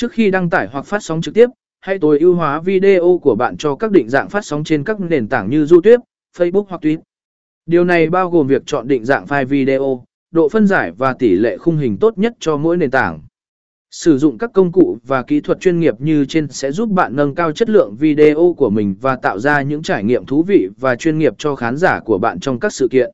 Trước khi đăng tải hoặc phát sóng trực tiếp, hãy tối ưu hóa video của bạn cho các định dạng phát sóng trên các nền tảng như YouTube, Facebook hoặc Twitter. Điều này bao gồm việc chọn định dạng file video, độ phân giải và tỷ lệ khung hình tốt nhất cho mỗi nền tảng. Sử dụng các công cụ và kỹ thuật chuyên nghiệp như trên sẽ giúp bạn nâng cao chất lượng video của mình và tạo ra những trải nghiệm thú vị và chuyên nghiệp cho khán giả của bạn trong các sự kiện.